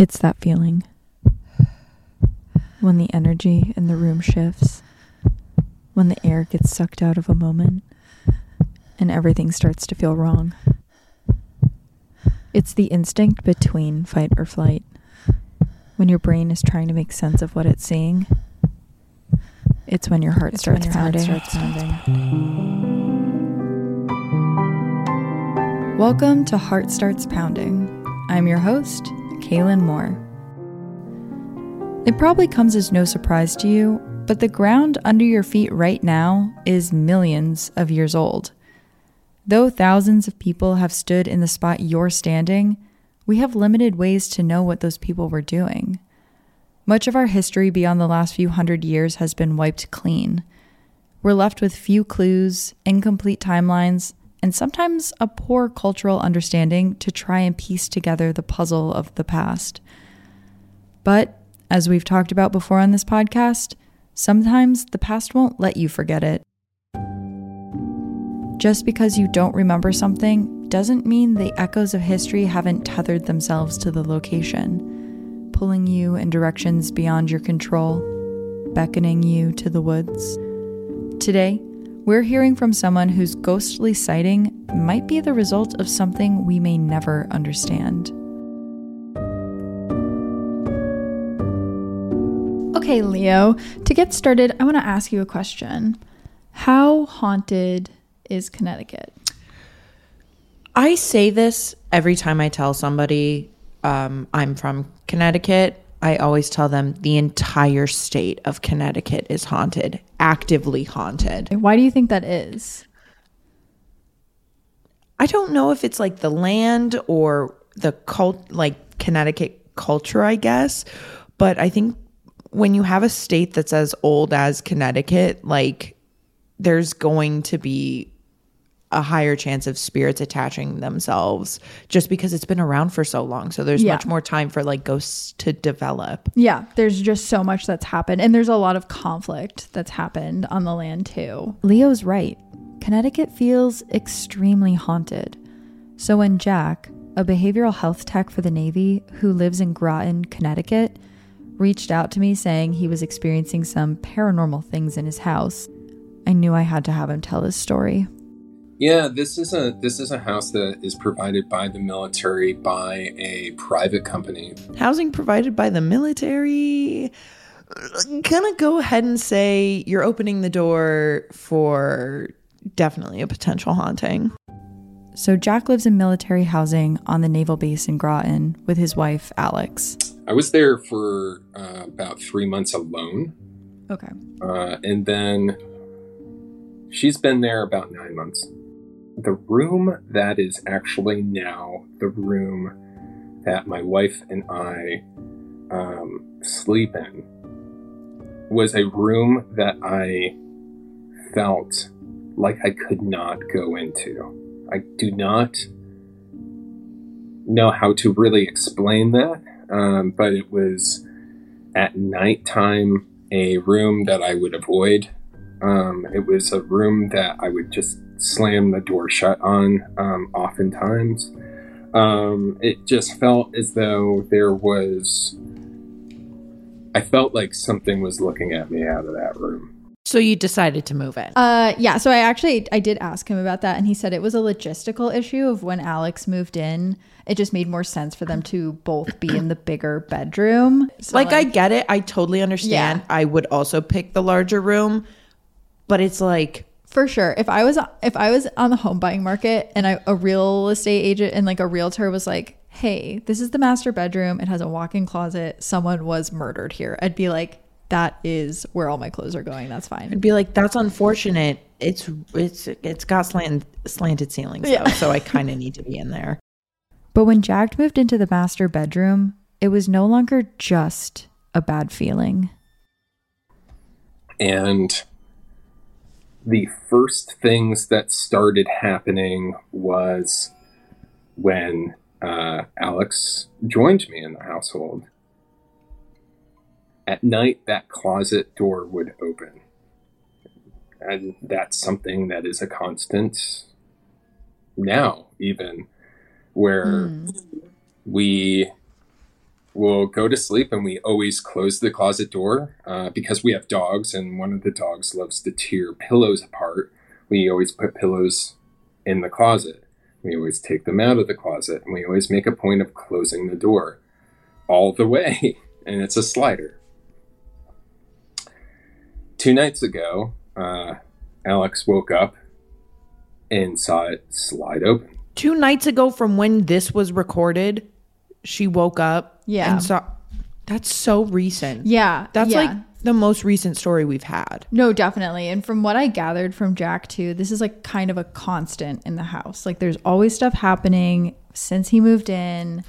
It's that feeling when the energy in the room shifts, when the air gets sucked out of a moment, and everything starts to feel wrong. It's the instinct between fight or flight. When your brain is trying to make sense of what it's seeing, it's when your heart, It's starts, when your heart starts pounding. Welcome to Heart Starts Pounding. I'm your host, Kaelyn Moore. It probably comes as no surprise to you, but the ground under your feet right now is millions of years old. Though thousands of people have stood in the spot you're standing, we have limited ways to know what those people were doing. Much of our history beyond the last few hundred years has been wiped clean. We're left with few clues, incomplete timelines, and sometimes a poor cultural understanding to try and piece together the puzzle of the past. But, as we've talked about before on this podcast, sometimes the past won't let you forget it. Just because you don't remember something doesn't mean the echoes of history haven't tethered themselves to the location, pulling you in directions beyond your control, beckoning you to the woods. Today, we're hearing from someone whose ghostly sighting might be the result of something we may never understand. Okay, Leo, to get started, I want to ask you a question. How haunted is Connecticut? I say this every time I tell somebody um, I'm from Connecticut. I always tell them the entire state of Connecticut is haunted, actively haunted. Why do you think that is? I don't know if it's like the land or the cult, like Connecticut culture, I guess. But I think when you have a state that's as old as Connecticut, like there's going to be a higher chance of spirits attaching themselves just because it's been around for so long. So there's Yeah. much more time for like ghosts to develop. Yeah, there's just so much that's happened, and there's a lot of conflict that's happened on the land too. Leo's right. Connecticut feels extremely haunted. So when Jack, a behavioral health tech for the Navy who lives in Groton, Connecticut, reached out to me saying he was experiencing some paranormal things in his house, I knew I had to have him tell his story. Yeah, this is a this is a house that is provided by the military by a private company. Housing provided by the military. Gonna go ahead and say you're opening the door for definitely a potential haunting. So Jack lives in military housing on the naval base in Groton with his wife, Alex. I was there for uh, about three months alone, Okay. uh, and then she's been there about nine months. The room that is actually now the room that my wife and I um, sleep in was a room that I felt like I could not go into. I do not know how to really explain that, um, but it was at nighttime a room that I would avoid. Um, it was a room that I would just slam the door shut on um, oftentimes. Um, it just felt as though there was. I felt like something was looking at me out of that room. So you decided to move it. Uh, yeah. So I actually I did ask him about that, and he said it was a logistical issue of when Alex moved in. It just made more sense for them to both be in the bigger bedroom. So, like, I get it. I totally understand. Yeah. I would also pick the larger room, but it's like For sure. If I was if I was on the home buying market and I, a real estate agent and like a realtor was like, "Hey, this is the master bedroom. It has a walk-in closet. Someone was murdered here." I'd be like, "That is where all my clothes are going. That's fine." I'd be like, that's unfortunate. It's it's it's got slant, slanted ceilings, Yeah. though, so I kind of need to be in there. But when Jack moved into the master bedroom, it was no longer just a bad feeling. And the first things that started happening was when uh, Alex joined me in the household. At night, that closet door would open. And that's something that is a constant now, even where we we'll go to sleep and we always close the closet door uh, because we have dogs and one of the dogs loves to tear pillows apart. We always put pillows in the closet. We always take them out of the closet and we always make a point of closing the door all the way. And it's a slider. Two nights ago, uh, Alex woke up and saw it slide open. Two nights ago from when this was recorded, she woke up Yeah. and saw that's so recent. Yeah. That's yeah. like the most recent story we've had. No, definitely. And from what I gathered from Jack too, this is like kind of a constant in the house. Like there's always stuff happening since he moved in,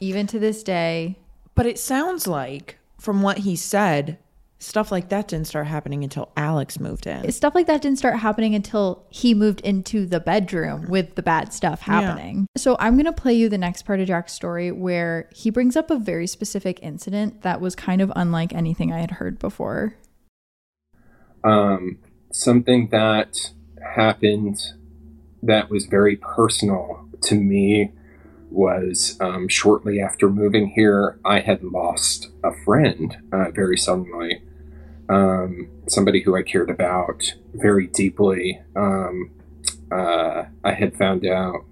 even to this day. But it sounds like from what he said, stuff like that didn't start happening until Alex moved in. Stuff like that didn't start happening until he moved into the bedroom with the bad stuff happening. So I'm going to play you the next part of Jack's story where he brings up a very specific incident that was kind of unlike anything I had heard before. um, something that happened that was very personal to me was um, shortly after moving here, I had lost a friend uh, very suddenly. Um, somebody who I cared about very deeply. Um, uh, I had found out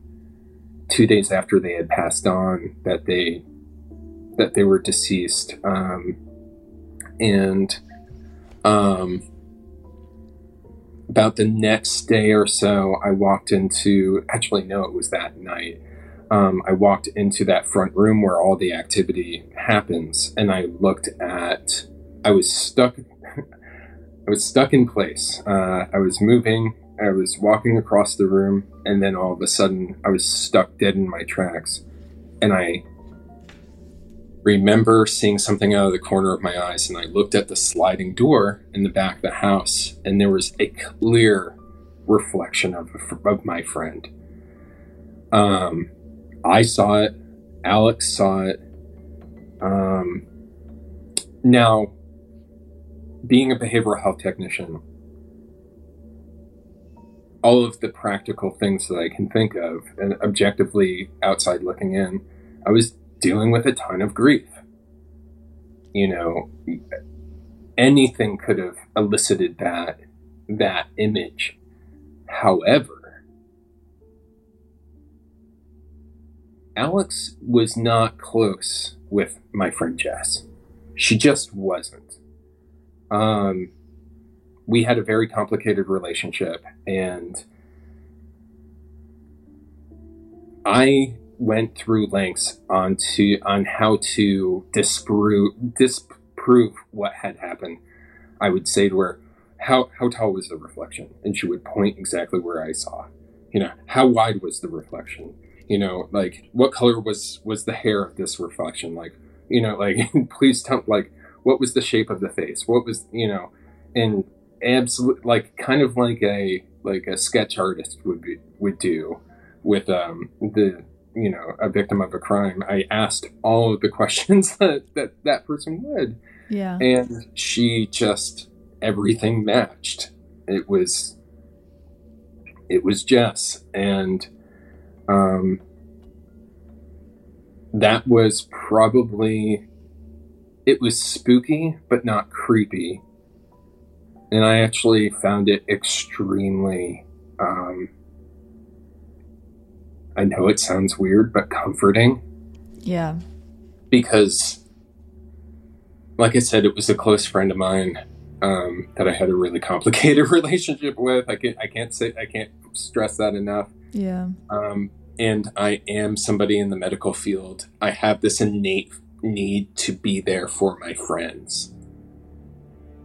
two days after they had passed on that they that they were deceased, um, and um, about the next day or so, I walked into actually, no, it was that night. Um, I walked into that front room where all the activity happens, and I looked at. I was stuck. I was stuck in place. Uh, I was moving. I was walking across the room, and then all of a sudden, I was stuck dead in my tracks. And I remember seeing something out of the corner of my eyes, and I looked at the sliding door in the back of the house, and there was a clear reflection of, of my friend. Um, I saw it. Alex saw it. Um, now, being a behavioral health technician, all of the practical things that I can think of, and objectively outside looking in, I was dealing with a ton of grief. You know, anything could have elicited that that image. However, Alex was not close with my friend Jess. She just wasn't. Um, we had a very complicated relationship, and I went through lengths on to on how to disprove disprove what had happened. I would say to her, "How how tall was the reflection?" And she would point exactly where I saw. You know, how wide was the reflection? You know, like what color was was the hair of this reflection? Like, you know, like please tell like what was the shape of the face? What was you know, and absolute like kind of like a like a sketch artist would be, would do with um the you know a victim of a crime i asked all of the questions that that, that person would Yeah. and she just everything matched it was it was jess and um that was probably it was spooky but not creepy. And i actually found it extremely um i know it sounds weird but comforting. Yeah. because like i said it was a close friend of mine um, that i had a really complicated relationship with. I can't i can't say i can't stress that enough Yeah. um, and i am somebody in the medical field i have this innate need to be there for my friends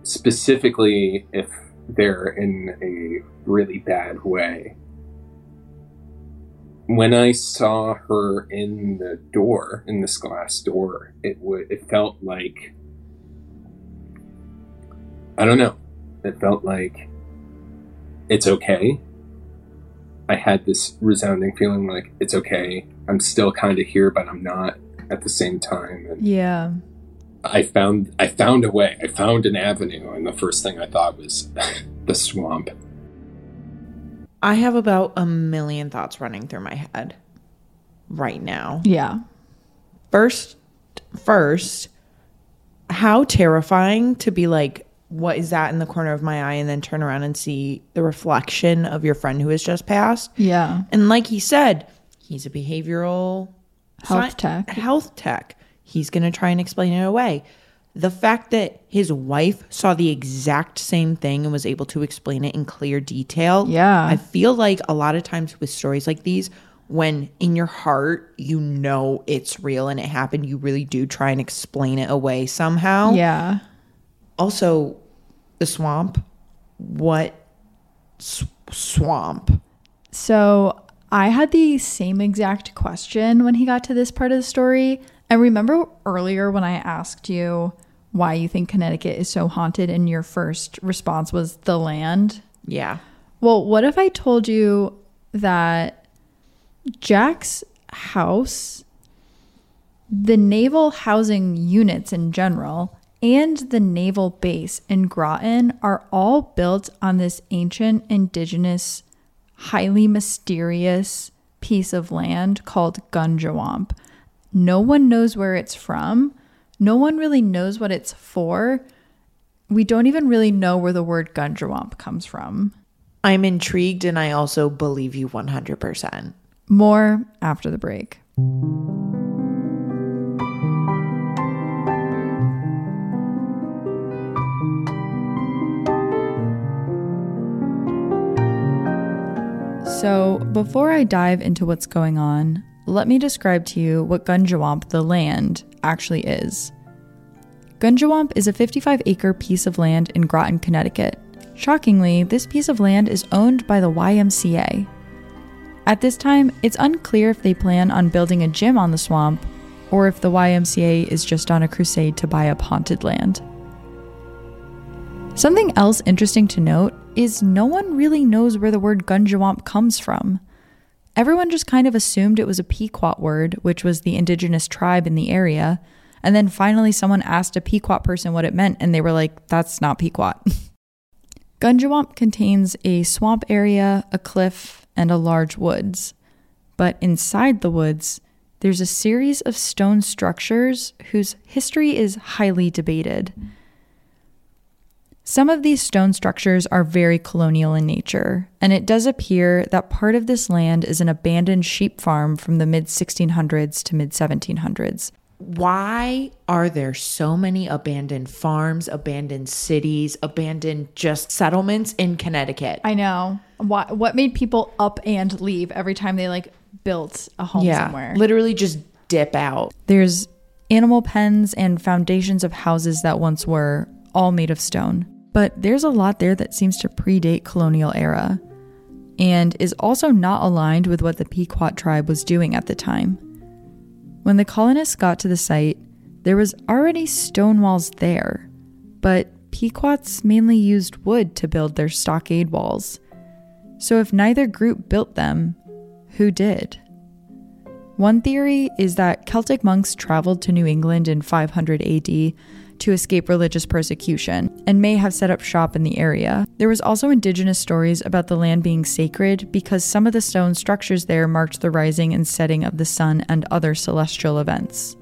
specifically if they're in a really bad way when I saw her in the door, in this glass door, it would it felt like I don't know. It felt like it's okay. I had this resounding feeling like it's okay. I'm still kind of here, but I'm not at the same time. And Yeah. I found I found a way. I found an avenue, and the first thing I thought was the swamp. I have about a million thoughts running through my head right now. Yeah. First, first, how terrifying to be like, what is that in the corner of my eye? And then turn around and see the reflection of your friend who has just passed. Yeah. And like he said, he's a behavioral Health sci- tech. Health tech. He's going to try and explain it away. The fact that his wife saw the exact same thing and was able to explain it in clear detail. Yeah. I feel like a lot of times with stories like these, when in your heart you know it's real and it happened, you really do try and explain it away somehow. Yeah. Also, the swamp. What s- swamp? So I had the same exact question when he got to this part of the story. And remember earlier when I asked you why you think Connecticut is so haunted, and your first response was the land? Yeah. Well, what if I told you that Jack's house, the naval housing units in general, and the naval base in Groton are all built on this ancient indigenous, highly mysterious piece of land called Gungywamp. No one knows where it's from. No one really knows what it's for. We don't even really know where the word Gungywamp comes from. I'm intrigued and I also believe you 100%. More after the break. So, before I dive into what's going on, let me describe to you what Gungywamp, the land, actually is. Gungywamp is a 55 acre piece of land in Groton, Connecticut. Shockingly, this piece of land is owned by the YMCA. At this time, it's unclear if they plan on building a gym on the swamp or if the YMCA is just on a crusade to buy up haunted land. Something else interesting to note is no one really knows where the word Gungywamp comes from. Everyone just kind of assumed it was a Pequot word, which was the indigenous tribe in the area, and then finally someone asked a Pequot person what it meant, and they were like, that's not Pequot. Gungywamp contains a swamp area, a cliff, and a large woods. But inside the woods, there's a series of stone structures whose history is highly debated. Some of these stone structures are very colonial in nature, and it does appear that part of this land is an abandoned sheep farm from the mid 1600s to mid 1700s. Why are there so many abandoned farms, abandoned cities, abandoned just settlements in Connecticut? I know. What what made people up and leave every time they like built a home somewhere? Literally just dip out. There's animal pens and foundations of houses that once were, all made of stone. But there's a lot there that seems to predate colonial era and is also not aligned with what the Pequot tribe was doing at the time. When the colonists got to the site, there was already stone walls there, but Pequots mainly used wood to build their stockade walls. So if neither group built them, who did? One theory is that Celtic monks traveled to New England in 500 AD to escape religious persecution and may have set up shop in the area. There was also indigenous stories about the land being sacred because some of the stone structures there marked the rising and setting of the sun and other celestial events.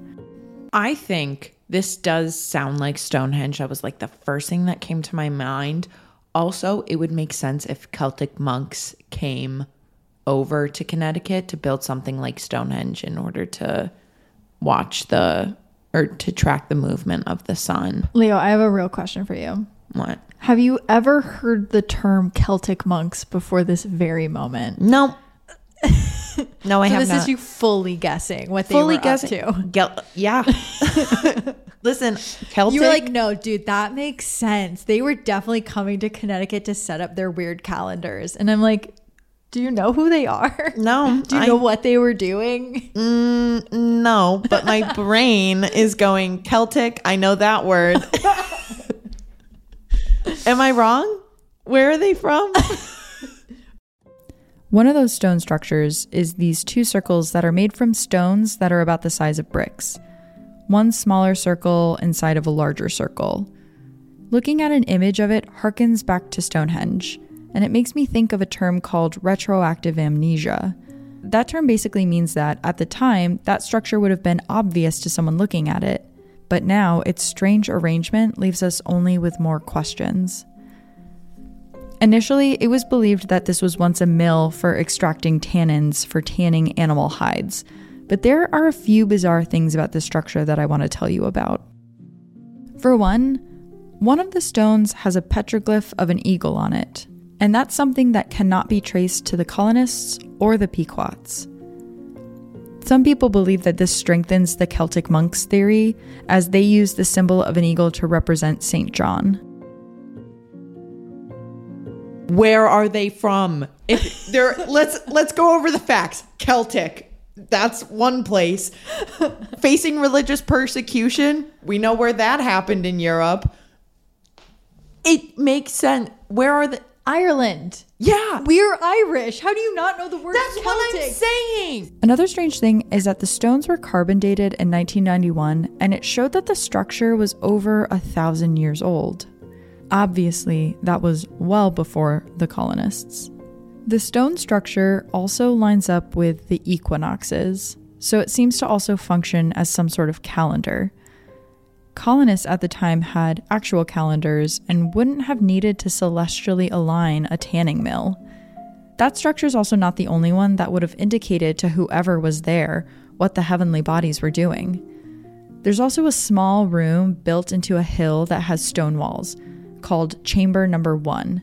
I think this does sound like Stonehenge. That was like the first thing that came to my mind. Also, it would make sense if Celtic monks came over to Connecticut to build something like Stonehenge in order to watch the or to track the movement of the sun. Leo, I have a real question for you. What? Have you ever heard the term Celtic monks before this very moment? No. no, I So have this not. is you fully guessing what they fully were guessing. up to. Gel- yeah. Listen, Celtic. You were like, no, dude, that makes sense. They were definitely coming to Connecticut to set up their weird calendars. And I'm like, do you know who they are? no. Do you I- know what they were doing? Mm, no, but my brain is going Celtic. I know that word. Am I wrong? Where are they from? One of those stone structures is these two circles that are made from stones that are about the size of bricks. One smaller circle inside of a larger circle. Looking at an image of it harkens back to Stonehenge, and it makes me think of a term called retroactive amnesia. that term basically means that at the time, that structure would have been obvious to someone looking at it, but now its strange arrangement leaves us only with more questions. Initially, it was believed that this was once a mill for extracting tannins for tanning animal hides, but there are a few bizarre things about this structure that I want to tell you about. For one, one of the stones has a petroglyph of an eagle on it, and that's something that cannot be traced to the colonists or the Pequots. Some people believe that this strengthens the Celtic monks' theory, as they use the symbol of an eagle to represent St. John. Where are they from? If they're let's let's go over the facts. Celtic. That's one place. Facing religious persecution. We know where that happened in Europe. It makes sense. Where are the Ireland. Yeah. We're Irish. How do you not know the word That's Celtic? what I'm saying. Another strange thing is that the stones were carbon dated in 1991, and it showed that the structure was over a thousand years old. Obviously, that was well before the colonists. The stone structure also lines up with the equinoxes, so it seems to also function as some sort of calendar. Colonists at the time had actual calendars and wouldn't have needed to celestially align a tanning mill. That structure is also not the only one that would have indicated to whoever was there what the heavenly bodies were doing. There's also a small room built into a hill that has stone walls, called Chamber Number One.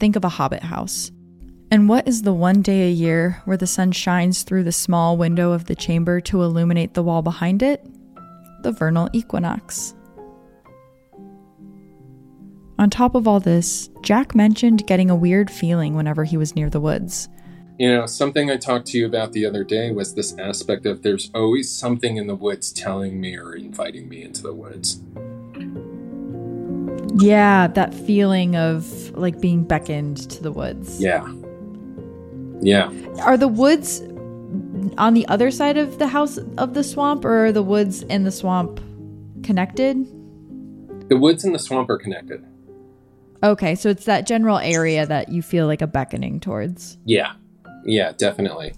Think of a hobbit house. And what is the one day a year where the sun shines through the small window of the chamber to illuminate the wall behind it? The vernal equinox. On top of all this, Jack mentioned getting a weird feeling whenever he was near the woods. You know, something I talked to you about the other day was this aspect of there's always something in the woods telling me or inviting me into the woods. Yeah, that feeling of like being beckoned to the woods. Yeah. Yeah. Are the woods on the other side of the house of the swamp or are the woods and the swamp connected? The woods and the swamp are connected. Okay, so it's that general area that you feel like a beckoning towards. Yeah. Yeah, definitely.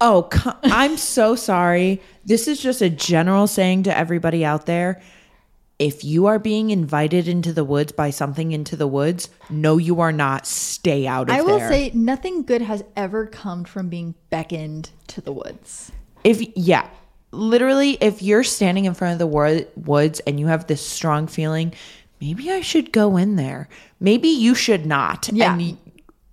Oh, co- I'm so sorry. This is just a general saying to everybody out there. If you are being invited into the woods by something into the woods, no, you are not. Stay out of I will there. say nothing good has ever come from being beckoned to the woods. if yeah, literally, if you're standing in front of the wo- woods and you have this strong feeling, maybe I should go in there. Maybe you should not. Yeah. And y-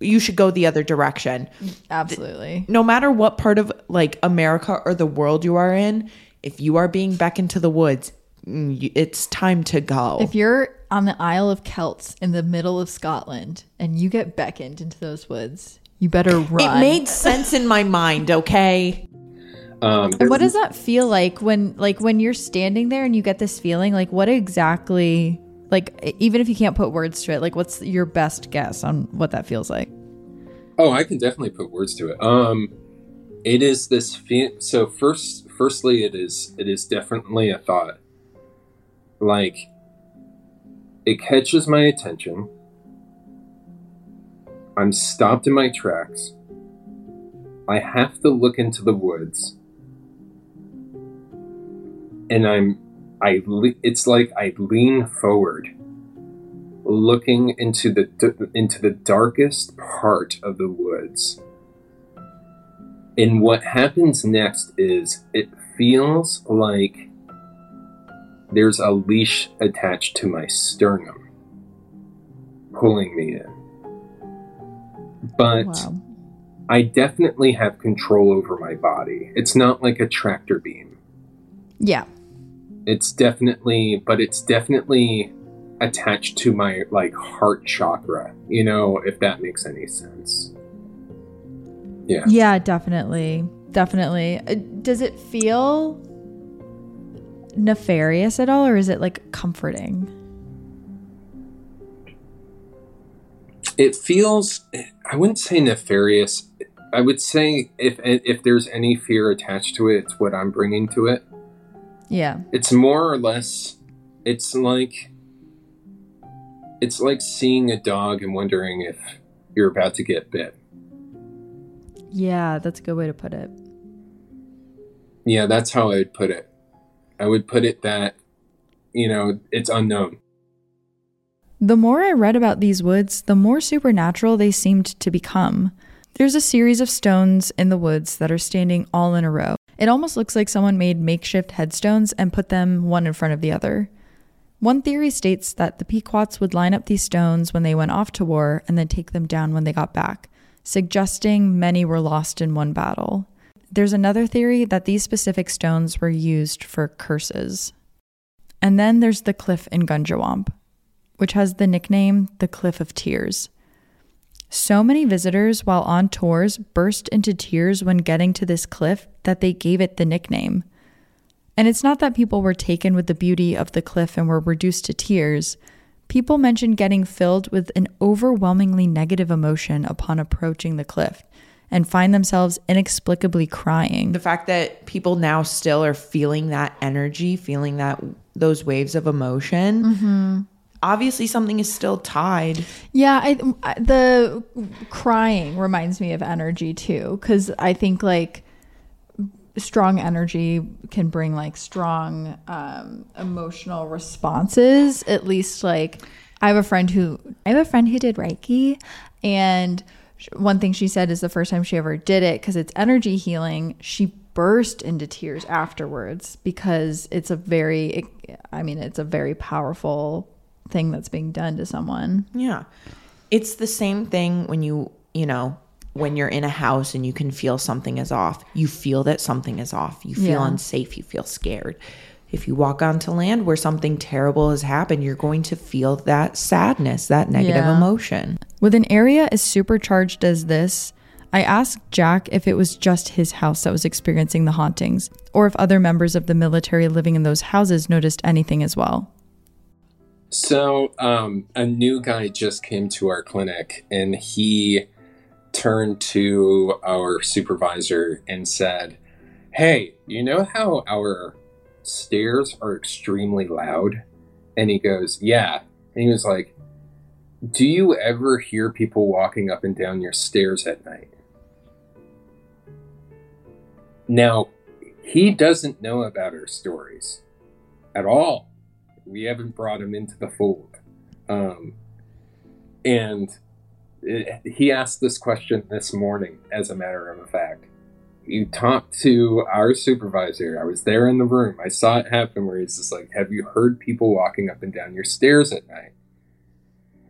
you should go the other direction. Absolutely. no matter what part of like America or the world you are in, if you are being beckoned to the woods, it's time to go. If you're on the Isle of Celts in the middle of Scotland and you get beckoned into those woods, you better run. it made sense in my mind, okay? Um, And what does that feel like when like when you're standing there and you get this feeling like what exactly like even if you can't put words to it like what's your best guess on what that feels like? Oh, I can definitely put words to it. Um, it is this. Fe- so first, firstly, it is it is definitely a thought. Like, it catches my attention. I'm stopped in my tracks. I have to look into the woods, and I'm. I. Le- it's like I lean forward looking into the into the darkest part of the woods. And what happens next is it feels like there's a leash attached to my sternum, pulling me in. But Wow. I definitely have control over my body. It's not like a tractor beam. Yeah. It's definitely, but it's definitely attached to my like heart chakra, you know, if that makes any sense. Yeah. Yeah, definitely. Definitely. Uh, Does it feel nefarious at all or is it like comforting? It feels I wouldn't say nefarious. I would say if if there's any fear attached to it, it's what I'm bringing to it. Yeah. It's more or less it's like it's like seeing a dog and wondering if you're about to get bit. Yeah, that's a good way to put it. Yeah, that's how I would put it. I would put it that, you know, it's unknown. The more I read about these woods, the more supernatural they seemed to become. There's a series of stones in the woods that are standing all in a row. It almost looks like someone made makeshift headstones and put them one in front of the other. One theory states that the Pequots would line up these stones when they went off to war and then take them down when they got back, suggesting many were lost in one battle. There's another theory that these specific stones were used for curses. And then there's the cliff in Gungywamp, which has the nickname the Cliff of Tears. So many visitors while on tours burst into tears when getting to this cliff that they gave it the nickname. And it's not that people were taken with the beauty of the cliff and were reduced to tears. People mentioned getting filled with an overwhelmingly negative emotion upon approaching the cliff and find themselves inexplicably crying. The fact that people now still are feeling that energy, feeling that those waves of emotion. Obviously, something is still tied. Yeah, I, I- the crying reminds me of energy too, because I think like strong energy can bring like strong um, emotional responses. At least like I have a friend who I have a friend who did Reiki, and one thing she said is the first time she ever did it because it's energy healing. She burst into tears afterwards because it's a very, it, I mean, it's a very powerful thing that's being done to someone. Yeah. It's the same thing when you, you know, when you're in a house and you can feel something is off. You feel that something is off. You feel Yeah. unsafe. You feel scared. If you walk onto land where something terrible has happened, you're going to feel that sadness, that negative Yeah. emotion. With an area as supercharged as this, I asked Jack if it was just his house that was experiencing the hauntings, or if other members of the military living in those houses noticed anything as well. So, um, a new guy just came to our clinic and he turned to our supervisor and said, Hey, you know how our stairs are extremely loud? And he goes, Yeah. And he was like, Do you ever hear people walking up and down your stairs at night? Now, he doesn't know about our stories at all we haven't brought him into the fold. Um, and it, he asked this question this morning, as a matter of fact. You talked to our supervisor. I was there in the room. I saw it happen where he's just like, Have you heard people walking up and down your stairs at night?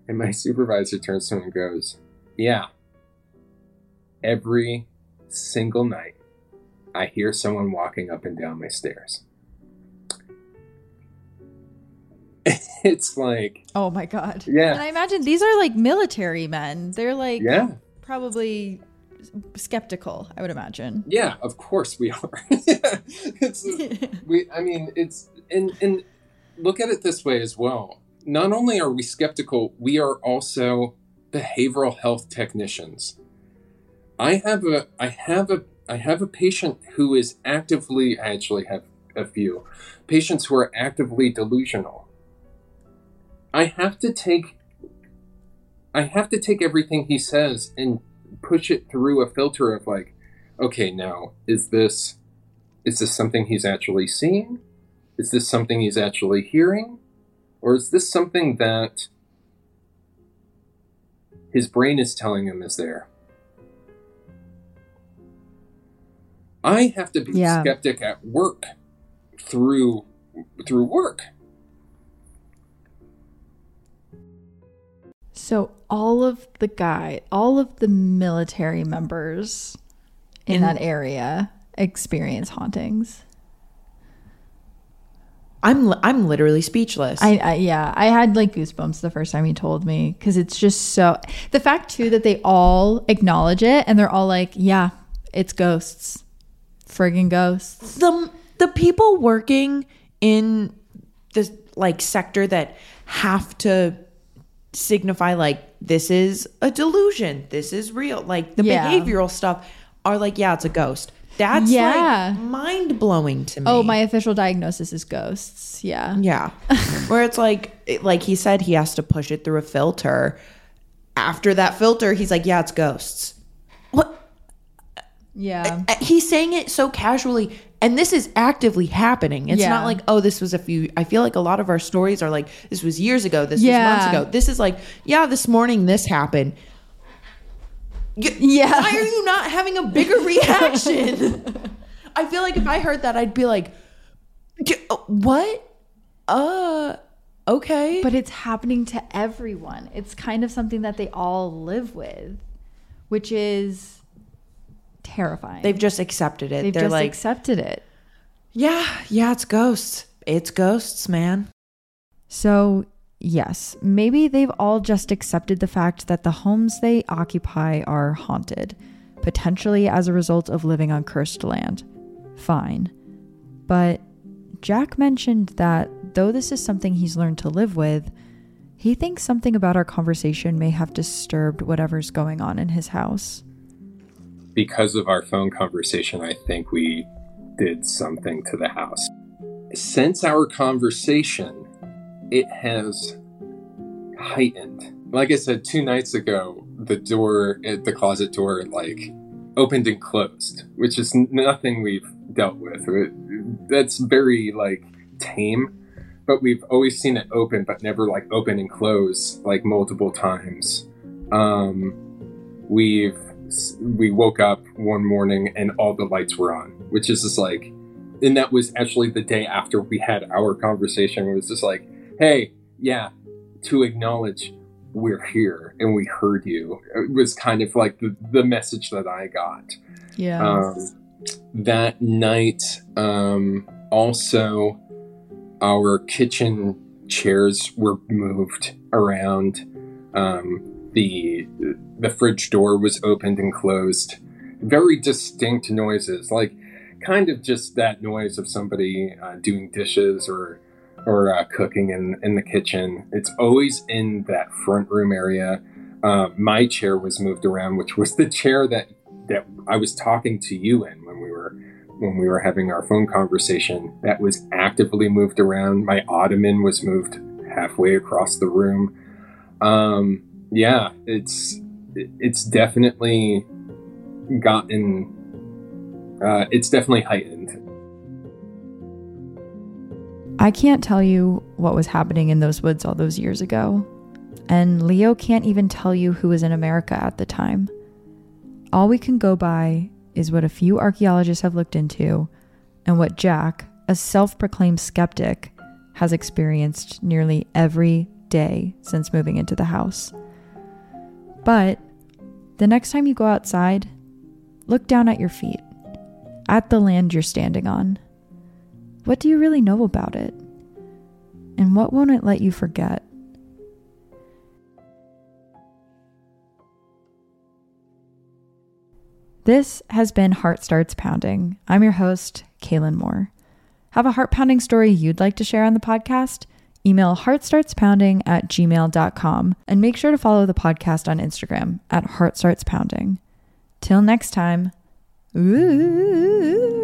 And my supervisor turns to him and goes, Yeah. Every single night, I hear someone walking up and down my stairs. it's like, Oh my god. Yeah. And I imagine these are like military men. They're like yeah, probably skeptical, I would imagine. yeah, of course we are. it's, we, I mean, it's, and, and look at it this way as well. Not only are we skeptical, we are also behavioral health technicians. I have a, I have a, I have a patient who is actively, I actually have a few patients who are actively delusional. I have to take I have to take everything he says and push it through a filter of like, okay, now is this is this something he's actually seeing? Is this something he's actually hearing? Or is this something that his brain is telling him is there? I have to be Yeah. skeptic at work through through work. So all of the guy, all of the military members in, In- that area experience hauntings. I'm I'm literally speechless. I, I yeah, I had like goosebumps the first time he told me because it's just so the fact too that they all acknowledge it and they're all like, yeah, it's ghosts, friggin' ghosts. the the people working in this like sector that have to signify like this is a delusion, this is real, like the Yeah. behavioral stuff are like yeah, it's a ghost. That's Yeah. like mind blowing to oh, me. Oh, my official diagnosis is ghosts. Yeah. Yeah. Where it's like like he said he has to push it through a filter. After that filter, he's like, "Yeah, it's ghosts." What? Yeah. He's saying it so casually, and this is actively happening. It's Yeah. not like, oh, this was a few. I feel like a lot of our stories are like, this was years ago, this Yeah. was months ago. This is like, yeah, this morning this happened. Yeah. Why are you not having a bigger reaction? I feel like if I heard that, I'd be like, uh, what? Uh, okay. But it's happening to everyone. It's kind of something that they all live with, which is terrifying. they've just accepted it. They've They're just like, accepted it. yeah, yeah, it's ghosts. It's ghosts, man. So, yes, maybe they've all just accepted the fact that the homes they occupy are haunted, potentially as a result of living on cursed land. Fine. But Jack mentioned that though this is something he's learned to live with, he thinks something about our conversation may have disturbed whatever's going on in his house. because of our phone conversation, I think we did something to the house. Since our conversation, it has heightened. Like I said, two nights ago, the door, eh, the closet door, like opened and closed, which is nothing we've dealt with. It- That's very like tame, but we've always seen it open, but never like open and close like multiple times. Um, we've we woke up one morning and all the lights were on, which is just like, and that was actually the day after we had our conversation. It was just like, hey, yeah, to acknowledge we're here and we heard you. It was kind of like the, the message that I got. Yeah. Um, that night, um, also, our kitchen chairs were moved around. Um, the the fridge door was opened and closed. Very distinct noises, like kind of just that noise of somebody uh, doing dishes or or uh, cooking in in the kitchen. It's always in that front room area. Uh, my chair was moved around, which was the chair that that I was talking to you in when we were when we were having our phone conversation. That was actively moved around. My ottoman was moved halfway across the room. Um, yeah, it's it's definitely gotten uh, it's definitely heightened. I can't tell you what was happening in those woods all those years ago. And Leo can't even tell you who was in America at the time. All we can go by is what a few archaeologists have looked into and what Jack, a self proclaimed skeptic, has experienced nearly every day since moving into the house. But the next time you go outside, look down at your feet, at the land you're standing on. What do you really know about it? And what won't it let you forget? This has been Heart Starts Pounding. I'm your host, Kaelyn Moore. Have a heart pounding story you'd like to share on the podcast? Email heartstartspounding at gmail.com and make sure to follow the podcast on Instagram at heartstartspounding. Till next time, ooh.